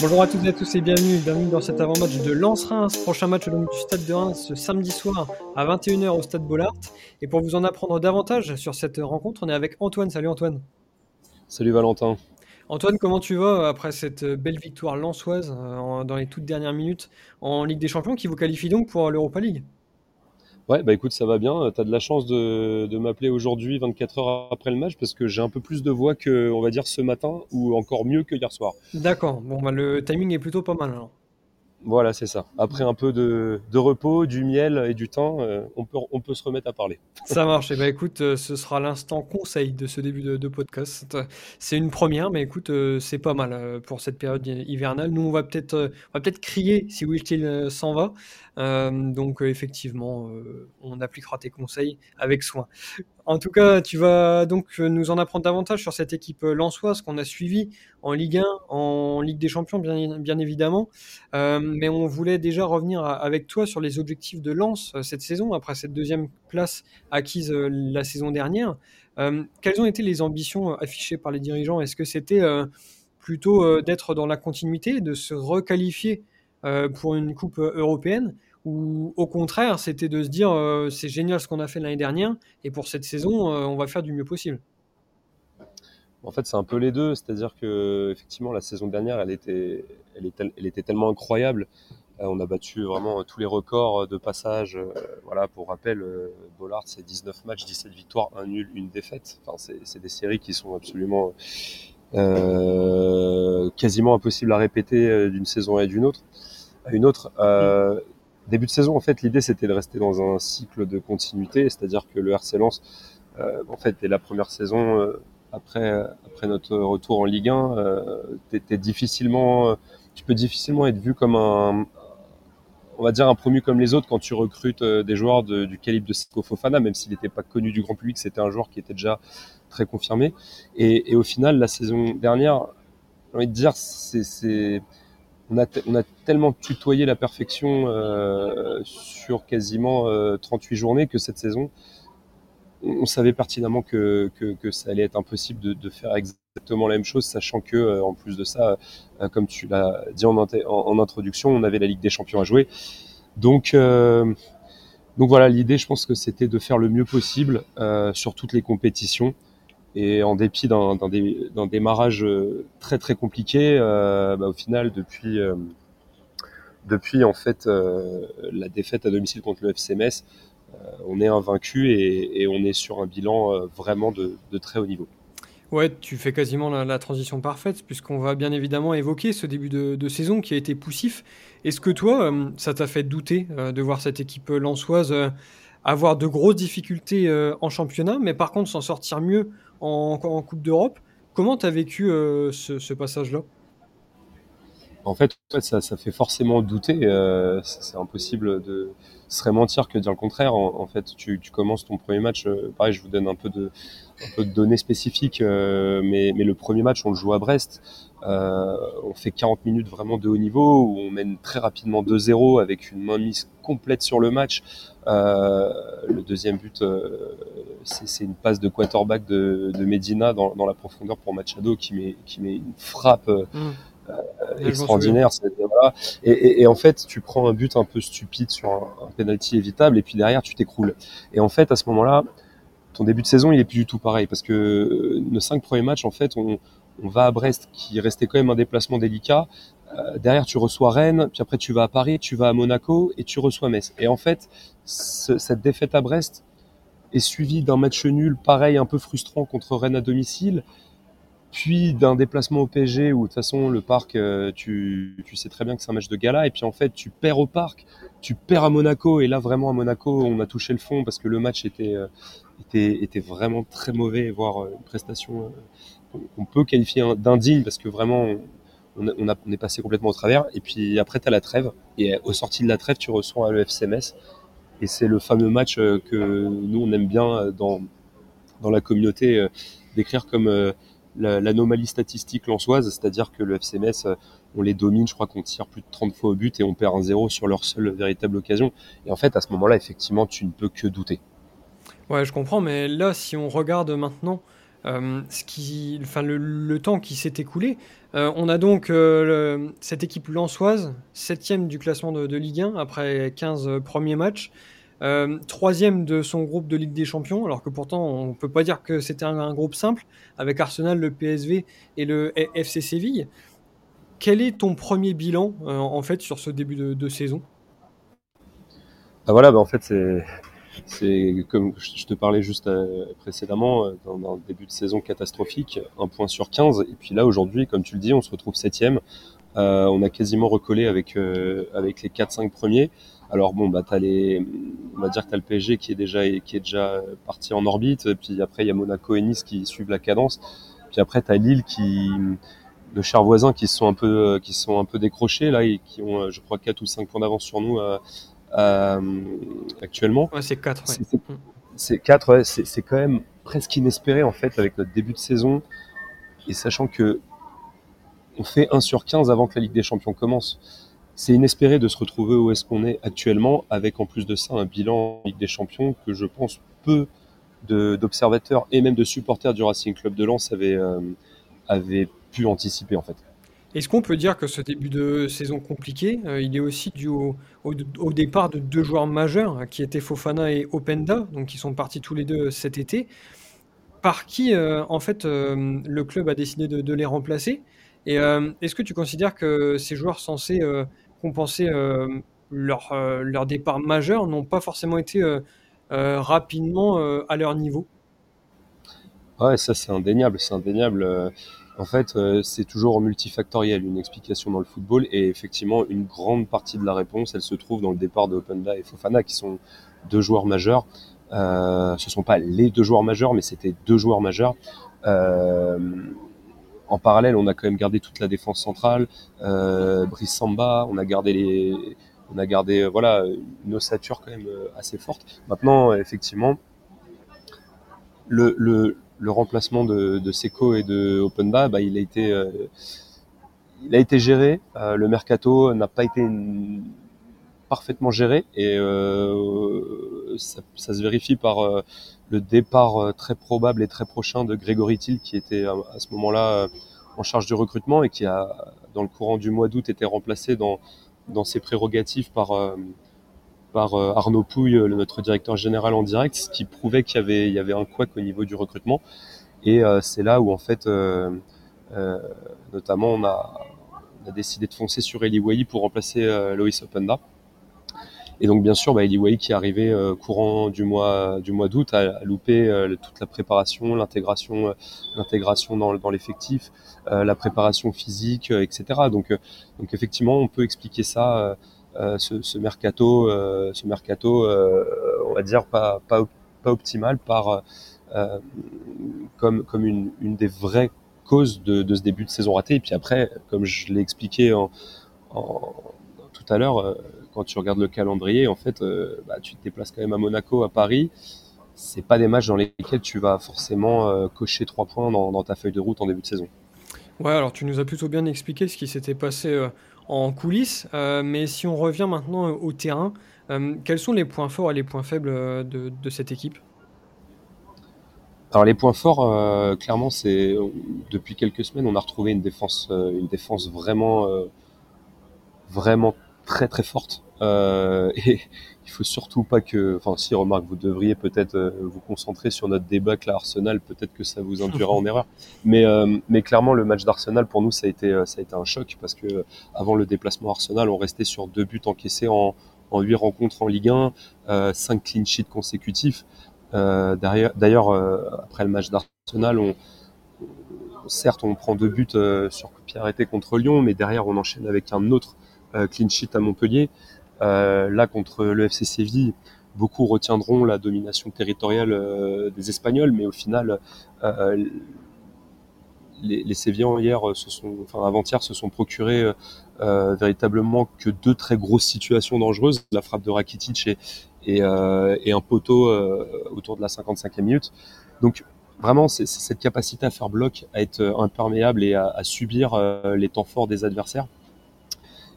Bonjour à toutes et à tous et bienvenue, bienvenue dans cet avant-match de Lens-Reims. Prochain match donc, du Stade de Reims ce samedi soir à 21h au Stade Bollard. Et pour vous en apprendre davantage sur cette rencontre, on est avec Antoine. Salut Antoine. Salut Valentin. Antoine, comment tu vas après cette belle victoire lensoise euh, dans les toutes dernières minutes en Ligue des Champions qui vous qualifie donc pour l'Europa League? Ouais, bah écoute, ça va bien. Tu as de la chance de, de m'appeler aujourd'hui, 24 heures après le match, parce que j'ai un peu plus de voix que, on va dire, ce matin, ou encore mieux que hier soir. D'accord, bon, bah, le timing est plutôt pas mal. Voilà, c'est ça. Après un peu de, repos, du miel et du temps, euh, on, peut, on peut se remettre à parler. Ça marche. Et eh ben, écoute, euh, ce sera l'instant conseil de ce début de, de podcast. C'est une première, mais écoute, euh, c'est pas mal pour cette période hivernale. Nous, on va peut-être peut crier si Will s'en va. donc, effectivement, on appliquera tes conseils avec soin. En tout cas, tu vas donc nous en apprendre davantage sur cette équipe lensoise qu'on a suivie en Ligue 1, en Ligue des Champions, bien, évidemment. Euh, mais on voulait déjà revenir avec toi sur les objectifs de Lens euh, cette saison, après cette deuxième place acquise euh, la saison dernière. quelles ont été les ambitions affichées par les dirigeants? Est-ce que c'était plutôt d'être dans la continuité, de se requalifier pour une Coupe européenne? Ou au contraire, c'était de se dire euh, c'est génial ce qu'on a fait l'année dernière et pour cette saison, euh, on va faire du mieux possible. En fait, c'est un peu les deux, c'est-à-dire que effectivement la saison dernière, elle était, elle était, elle était tellement incroyable. Euh, on a battu vraiment tous les records de passage. voilà, pour rappel, Bollard, c'est 19 matchs, 17 victoires, un nul, une défaite. Enfin, c'est des séries qui sont absolument quasiment impossibles à répéter d'une saison à une autre. Début de saison, en fait, l'idée c'était de rester dans un cycle de continuité, c'est-à-dire que le RC Lens, euh, en fait, dès la première saison, euh, après, après notre retour en Ligue 1, euh, difficilement, tu peux difficilement être vu comme un, on va dire un promu comme les autres quand tu recrutes euh, des joueurs du calibre de Siko Fofana, même s'il n'était pas connu du grand public, c'était un joueur qui était déjà très confirmé. Et, et au final, la saison dernière, j'ai envie de dire, c'est on a, on a tellement tutoyé la perfection euh, sur quasiment 38 euh, journées que cette saison, on, savait pertinemment que, que, que, ça allait être impossible de, de, faire exactement la même chose, sachant que euh, en plus de ça, comme tu l'as dit en, en, introduction, on avait la Ligue des Champions à jouer. Donc, donc voilà, l'idée, je pense que c'était de faire le mieux possible sur toutes les compétitions. Et en dépit d'un démarrage euh, très très compliqué, euh, bah, au final, depuis, euh, depuis en fait la défaite à domicile contre le FC Metz, on est invaincu et, on est sur un bilan vraiment de, de, très haut niveau. Ouais, tu fais quasiment la, transition parfaite, puisqu'on va bien évidemment évoquer ce début de, de saison qui a été poussif. Est-ce que toi, ça t'a fait douter de voir cette équipe lançoise avoir de grosses difficultés en championnat, mais par contre s'en sortir mieux en, en Coupe d'Europe. Comment tu as vécu euh, ce, passage-là? En fait, ça, fait forcément douter. Euh, c'est impossible de. Ce serait mentir que dire le contraire. En, fait, tu, commences ton premier match. Euh, pareil, je vous donne un peu de, données spécifiques, euh, mais, mais, le premier match, on le joue à Brest. Euh, on fait 40 minutes vraiment de haut niveau où on mène très rapidement 2-0 avec une mainmise complète sur le match. le deuxième but, c'est une passe de quarterback de, de Medina dans, dans, la profondeur pour Machado qui met, qui met une frappe. Mmh euh, extraordinaire. Voilà. Et, et, et, en fait, tu prends un but un peu stupide sur un, un penalty évitable, et puis derrière, tu t'écroules. Et en fait, à ce moment-là, ton début de saison, il est plus du tout pareil, parce que euh, nos cinq premiers matchs, en fait, on, on va à Brest, qui restait quand même un déplacement délicat. Euh, derrière, tu reçois Rennes, puis après, tu vas à Paris, tu vas à Monaco, et tu reçois Metz. Et en fait, ce, cette défaite à Brest est suivie d'un match nul, pareil, un peu frustrant contre Rennes à domicile, puis d'un déplacement au PSG où de toute façon le parc, euh, tu, tu, sais très bien que c'est un match de gala, et puis en fait tu perds au parc, tu perds à Monaco, et là vraiment à Monaco on a touché le fond parce que le match était, euh, était, était vraiment très mauvais, voire euh, une prestation qu'on peut qualifier d'indigne parce que vraiment on, a, est passé complètement au travers, et puis après tu as la trêve, et au sorti de la trêve tu reçois le FCMS, et c'est le fameux match que nous on aime bien dans, dans la communauté décrire comme l'anomalie statistique lançoise, c'est-à-dire que le FC Metz, euh, on les domine, je crois qu'on tire plus de 30 fois au but et on perd un zéro sur leur seule véritable occasion. Et en fait, à ce moment-là, effectivement, tu ne peux que douter. Ouais, je comprends, mais là, si on regarde maintenant ce qui, enfin, le, temps qui s'est écoulé. on a donc cette équipe lançoise, septième du classement de, Ligue 1 après 15 premiers matchs. Euh, troisième de son groupe de Ligue des Champions, alors que pourtant on peut pas dire que c'était un, groupe simple, avec Arsenal, le PSV et le FC Séville. Quel est ton premier bilan euh, en fait sur ce début de, saison? Ah voilà, bah en fait c'est c'est comme je te parlais juste euh, précédemment, dans, un début de saison catastrophique, un point sur 15, et puis là aujourd'hui, comme tu le dis, on se retrouve septième. on a quasiment recollé avec avec les 4-5 premiers. Alors bon, bah t'as les, on va dire que t'as le PSG qui est déjà qui est déjà parti en orbite. Puis après il y a Monaco et Nice qui suivent la cadence. Puis après t'as Lille qui, de chers voisins qui sont un peu qui sont un peu décrochés là et qui ont, je crois, 4 ou 5 points d'avance sur nous euh, euh, actuellement. Ouais, c'est 4. C'est 4, ouais, c'est quand même presque inespéré en fait avec notre début de saison et sachant que on fait 1 sur 15 avant que la Ligue des Champions commence c'est inespéré de se retrouver où est-ce qu'on est actuellement, avec en plus de ça un bilan Ligue des Champions que je pense peu d'observateurs et même de supporters du Racing Club de Lens avaient, euh, pu anticiper en fait. Est-ce qu'on peut dire que ce début de saison compliqué, euh, il est aussi dû au, départ de deux joueurs majeurs, hein, qui étaient Fofana et Openda, donc qui sont partis tous les deux cet été, par qui euh, en fait le club a décidé de, les remplacer Et est-ce que tu considères que ces joueurs censés compenser euh, leur, euh, leur départ majeur n'ont pas forcément été euh, rapidement à leur niveau? Ouais, ça c'est indéniable, c'est indéniable. En fait, c'est toujours multifactoriel une explication dans le football et effectivement, une grande partie de la réponse, elle se trouve dans le départ de Openda et Fofana, qui sont deux joueurs majeurs. Euh, ce sont pas les deux joueurs majeurs, mais c'était deux joueurs majeurs. Euh, en parallèle, on a quand même gardé toute la défense centrale, euh, Brice Samba, on a gardé les, on a gardé euh, voilà une ossature quand même euh, assez forte. Maintenant, effectivement, le, le, le remplacement de, de Seco et de Openba, bah, il a été euh, il a été géré. Euh, le mercato n'a pas été parfaitement géré et ça, ça, se vérifie par le départ euh, très probable et très prochain de Grégory Thiel, qui était euh, à ce moment-là euh, en charge du recrutement et qui a, dans le courant du mois d'août, été remplacé dans, dans ses prérogatives par, par Arnaud Pouille, notre directeur général en direct, ce qui prouvait qu'il y avait, il y avait un couac au niveau du recrutement. Et c'est là où, en fait, notamment, on a, on a, décidé de foncer sur Eli Wahi pour remplacer Loïs Openda. Et donc bien sûr, bah, Way qui est arrivé euh, courant du mois du mois d'août a, loupé euh, toute la préparation, l'intégration, euh, l'intégration dans, dans l'effectif, la préparation physique, etc. Donc donc effectivement, on peut expliquer ça, ce, ce, mercato, ce mercato, on va dire pas optimal par comme comme une, des vraies causes de, ce début de saison raté. Et puis après, comme je l'ai expliqué tout à l'heure, quand tu regardes le calendrier, en fait, euh, bah, tu te déplaces quand même à Monaco, à Paris. C'est pas des matchs dans lesquels tu vas forcément euh, cocher trois points dans, ta feuille de route en début de saison. Ouais, alors tu nous as plutôt bien expliqué ce qui s'était passé euh, en coulisses, mais si on revient maintenant au terrain, quels sont les points forts et les points faibles de, de cette équipe? Alors les points forts, clairement, c'est depuis quelques semaines, on a retrouvé une défense, une défense vraiment, vraiment très très forte. Euh, il faut surtout pas que, enfin si remarque, vous devriez peut-être euh, vous concentrer sur notre débat à Arsenal, peut-être que ça vous induira en erreur. Mais euh, mais clairement le match d'Arsenal pour nous ça a été ça a été un choc parce que avant le déplacement Arsenal, on restait sur deux buts encaissés en en huit rencontres en Ligue 1, cinq clean sheets consécutifs. D'ailleurs, d'ailleurs après le match d'Arsenal, on certes on prend deux buts sur coup de pied arrêté contre Lyon, mais derrière on enchaîne avec un autre clean sheet à Montpellier. Euh, là, contre le FC Séville, beaucoup retiendront la domination territoriale euh, des Espagnols, mais au final, euh, les, les Sévillans hier, se sont, enfin avant-hier, se sont procurés véritablement que deux très grosses situations dangereuses, la frappe de Rakitic et, et, et un poteau autour de la 55e minute. Donc vraiment, c'est cette capacité à faire bloc, à être imperméable et à, à subir les temps forts des adversaires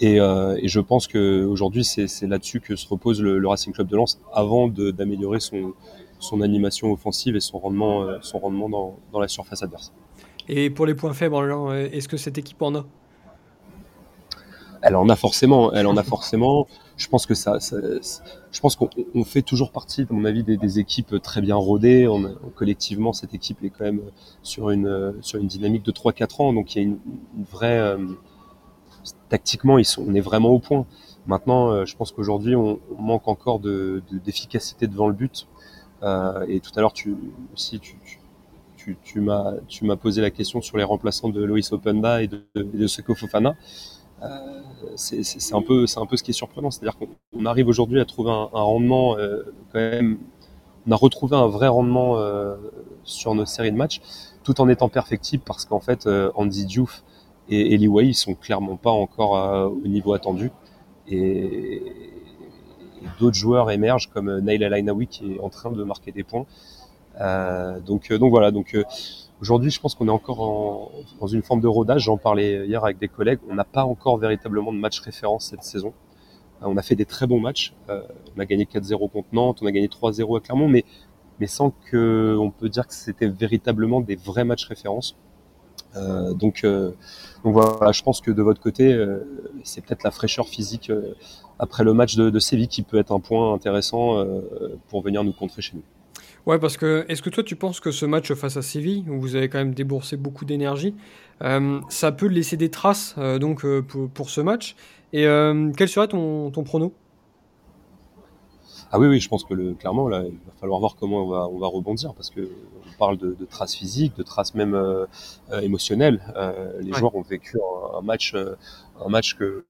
et, euh, et, je pense que aujourd'hui c'est là-dessus que se repose le, le, Racing Club de Lens avant d'améliorer son, son animation offensive et son rendement, son rendement dans, dans la surface adverse. Et pour les points faibles, est-ce que cette équipe en a? Elle en a forcément. Elle en a forcément. Je pense que ça, je pense qu'on fait toujours partie, à mon avis, des, équipes très bien rodées. On, collectivement, cette équipe est quand même sur une sur une dynamique de 3-4 ans, donc il y a une, vraie euh, tactiquement, ils sont, on est vraiment au point. Maintenant, euh, je pense qu'aujourd'hui, on, manque encore de d'efficacité devant le but. Euh, et tout à l'heure, tu tu, tu, tu m'as tu m'as posé la question sur les remplaçants de Loïs Openda et de, de Seko Fofana. Euh, c'est un peu c'est un peu ce qui est surprenant, c'est-à-dire qu'on arrive aujourd'hui à trouver un, rendement quand même. On a retrouvé un vrai rendement sur nos séries de matchs, tout en étant perfectible parce qu'en fait Andy Diouf et Eli Way sont clairement pas encore au niveau attendu et, d'autres joueurs émergent comme Nail Alainawi qui est en train de marquer des points. Euh, donc, donc voilà. Donc Aujourd'hui, je pense qu'on est encore en, dans une forme de rodage. J'en parlais hier avec des collègues. On n'a pas encore véritablement de match référence cette saison. Euh, on a fait des très bons matchs. Euh, on a gagné 4-0 contre Nantes, on a gagné 3-0 à Clermont, mais, mais sans que on peut dire que c'était véritablement des vrais matchs références. Euh, donc, euh, donc voilà, je pense que de votre côté, euh, c'est peut-être la fraîcheur physique après le match de, de, Séville qui peut être un point intéressant pour venir nous contrer chez nous. Ouais, parce que est-ce que toi tu penses que ce match face à Séville, où vous avez quand même déboursé beaucoup d'énergie, ça peut laisser des traces donc pour, pour, ce match? Et quel serait ton, ton prono? Ah oui, oui, je pense que le, clairement, là, il va falloir voir comment on va, on va rebondir parce que on parle de, de traces physiques, de traces même émotionnelles. les joueurs ont vécu un, un match, un match que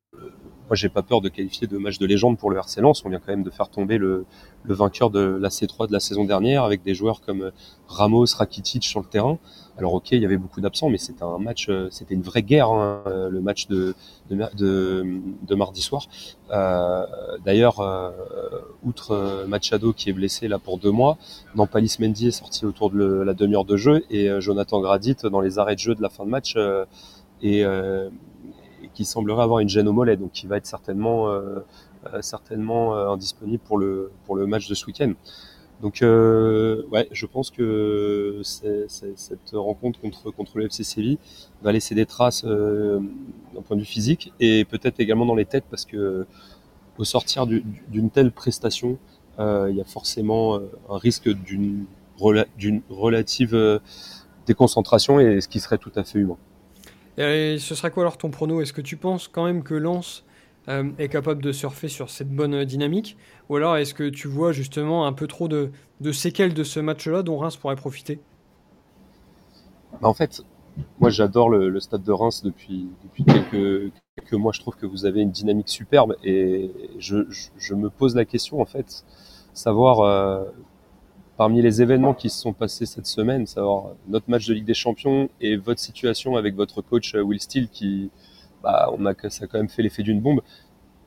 moi, j'ai pas peur de qualifier de match de légende pour le RC Lens. On vient quand même de faire tomber le, le vainqueur de la C3 de la saison dernière avec des joueurs comme euh, Ramos, Rakitic sur le terrain. Alors ok, il y avait beaucoup d'absents, mais c'était un match, euh, c'était une vraie guerre, hein, euh, le match de, de, de, mardi soir. Euh, D'ailleurs, euh, outre Machado qui est blessé là pour deux mois, Nampalis Mendy est sorti autour de la demi-heure de jeu et Jonathan Gradit dans les arrêts de jeu de la fin de match et qui semblerait avoir une gêne au mollet, donc qui va être certainement, euh, euh, certainement euh, indisponible pour le, pour le match de ce week-end. Donc ouais, je pense que cette rencontre contre, contre le FC Séville va laisser des traces d'un point de vue physique et peut-être également dans les têtes parce que au sortir d'une telle prestation, il y a forcément un risque d'une d'une relative déconcentration et ce qui serait tout à fait humain. Et ce sera quoi alors ton prono? Est-ce que tu penses quand même que Lens euh, est capable de surfer sur cette bonne dynamique? Ou alors est-ce que tu vois justement un peu trop de, séquelles de ce match-là dont Reims pourrait profiter? Bah, En fait, moi j'adore le, stade de Reims depuis, quelques, quelques, mois. Je trouve que vous avez une dynamique superbe et je me pose la question en fait, savoir euh, parmi les événements qui se sont passés cette semaine, savoir notre match de Ligue des Champions et votre situation avec votre coach euh, Will Steele qui, bah, on a, ça a quand même fait l'effet d'une bombe.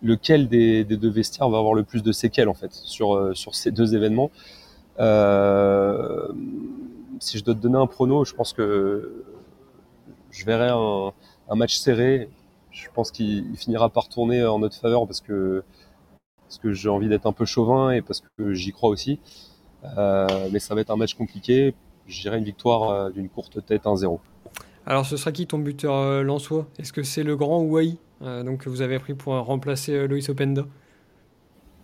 Lequel des, deux vestiaires va avoir le plus de séquelles en fait sur, euh, sur ces deux événements? Euh, Si je dois te donner un prono, je pense que je verrai un, un match serré. Je pense qu'il finira par tourner en notre faveur parce que parce que j'ai envie d'être un peu chauvin et parce que j'y crois aussi. Euh, mais ça va être un match compliqué. Je dirais une victoire euh, d'une courte tête 1-0. Alors, ce sera qui ton buteur euh, Lançois? Est-ce que c'est le grand euh, donc que vous avez pris pour remplacer euh, Loïs Openda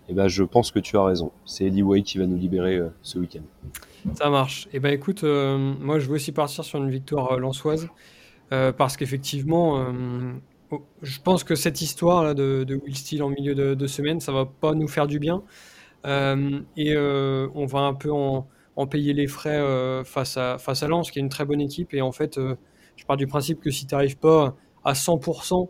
Eh ben, je pense que tu as raison. C'est Eli Ouai qui va nous libérer ce week-end. Ça marche. Eh ben, écoute, moi, je veux aussi partir sur une victoire lançoise parce qu'effectivement, oh, je pense que cette histoire là de, de Will Steele en milieu de, de, semaine, ça va pas nous faire du bien. Euh, et euh, on va un peu en, payer les frais euh, face à face à Lens, qui est une très bonne équipe. Et en fait, je pars du principe que si tu n'arrives pas à 100%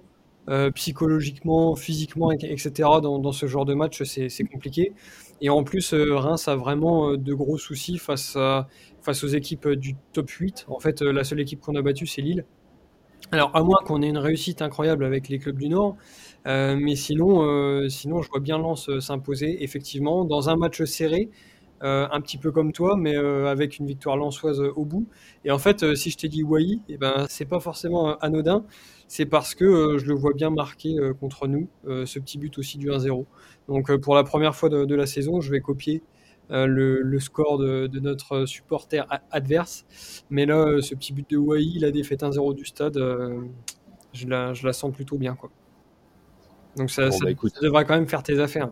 euh, psychologiquement, physiquement, etc. Dans, ce genre de match, c'est compliqué. Et en plus, Reims a vraiment de gros soucis face, face aux équipes du top 8. En fait, la seule équipe qu'on a battue, c'est Lille. Alors, à moins qu'on ait une réussite incroyable avec les clubs du Nord, euh, mais sinon, euh, sinon, je vois bien Lens euh, s'imposer, effectivement, dans un match serré, un petit peu comme toi, mais avec une victoire lensoise au bout. Et en fait, si je t'ai dit Wai, eh ben, c'est pas forcément anodin, c'est parce que je le vois bien marqué contre nous, ce petit but aussi du 1-0. Donc, pour la première fois de, de, la saison, je vais copier le, score de, notre supporter adverse. Mais là, ce petit but de Wai, la défaite 1-0 du stade, je la, je, la, sens plutôt bien. Quoi. Donc ça, ça, bah, devrait quand même faire tes affaires.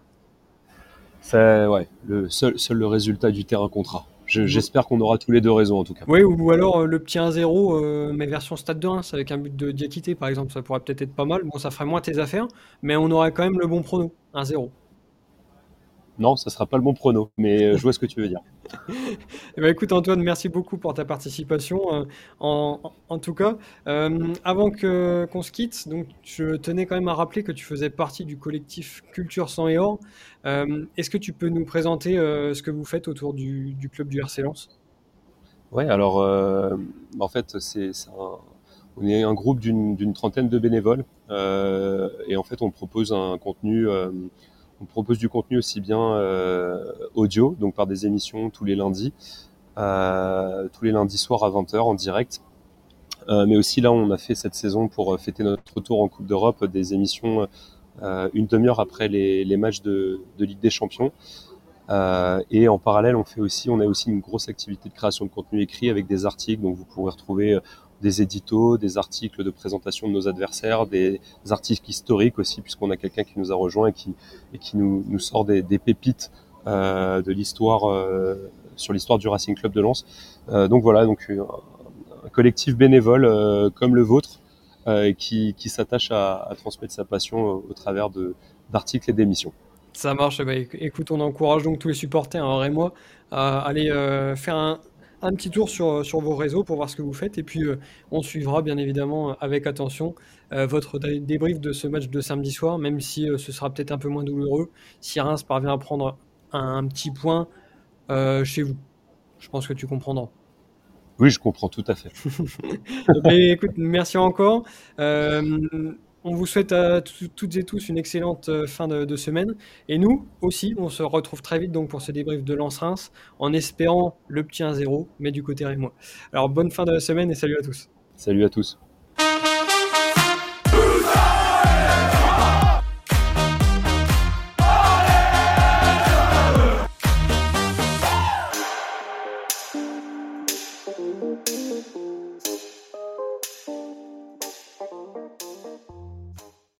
Ça, ouais, le, seul, seul le résultat du terrain contrat. J'espère qu'on aura tous les deux raison en tout cas. Oui, ou, alors euh, le petit 1-0, euh, mais version stade de Reims, avec un but de Diakité par exemple, ça pourrait peut-être être pas mal. Bon, ça ferait moins tes affaires, mais on aurait quand même le bon prono, 1-0. Non, ça sera pas le bon prono, mais euh, je vois ce que tu veux dire. Eh ben, écoute Antoine, merci beaucoup pour ta participation. Euh, en, tout cas, euh, avant qu'on se quitte, donc je tenais quand même à rappeler que tu faisais partie du collectif Culture Sang et Or. Est-ce que tu peux nous présenter ce que vous faites autour du, club du RC Lens? Ouais, alors en fait on est un groupe d'une trentaine de bénévoles et en fait on propose un contenu on propose du contenu aussi bien euh, audio, donc par des émissions tous les lundis, euh, tous les lundis soirs à 20h en direct. Euh, mais aussi là, on a fait cette saison pour fêter notre retour en Coupe d'Europe des émissions une demi-heure après les, matchs de, Ligue des Champions. et en parallèle, on fait aussi, on a aussi une grosse activité de création de contenu écrit avec des articles. Donc vous pourrez retrouver des éditos, des articles de présentation de nos adversaires, des articles historiques aussi, puisqu'on a quelqu'un qui nous a rejoint et qui, et qui nous, nous sort des, des pépites euh, de l'histoire euh, sur l'histoire du Racing Club de Lens. Euh, donc voilà, donc un, collectif bénévole euh, comme le vôtre euh, qui, qui s'attache à, à, transmettre sa passion au, travers de d'articles et d'émissions. Ça marche. Bah, écoute, on encourage donc tous les supporters, hein, et moi, à aller faire un, un petit tour sur, sur vos réseaux pour voir ce que vous faites. Et puis, euh, on suivra bien évidemment avec attention euh, votre débrief de ce match de samedi soir, même si euh, ce sera peut-être un peu moins douloureux si Reims parvient à prendre un, petit point chez vous. Je pense que tu comprendras. Oui, je comprends tout à fait. écoute, merci encore. On vous souhaite à toutes et tous une excellente euh, fin de, semaine. Et nous aussi, on se retrouve très vite donc pour ce débrief de Lens-Reims en espérant le petit 1-0, mais du côté moi. Alors bonne fin de semaine et salut à tous. Salut à tous.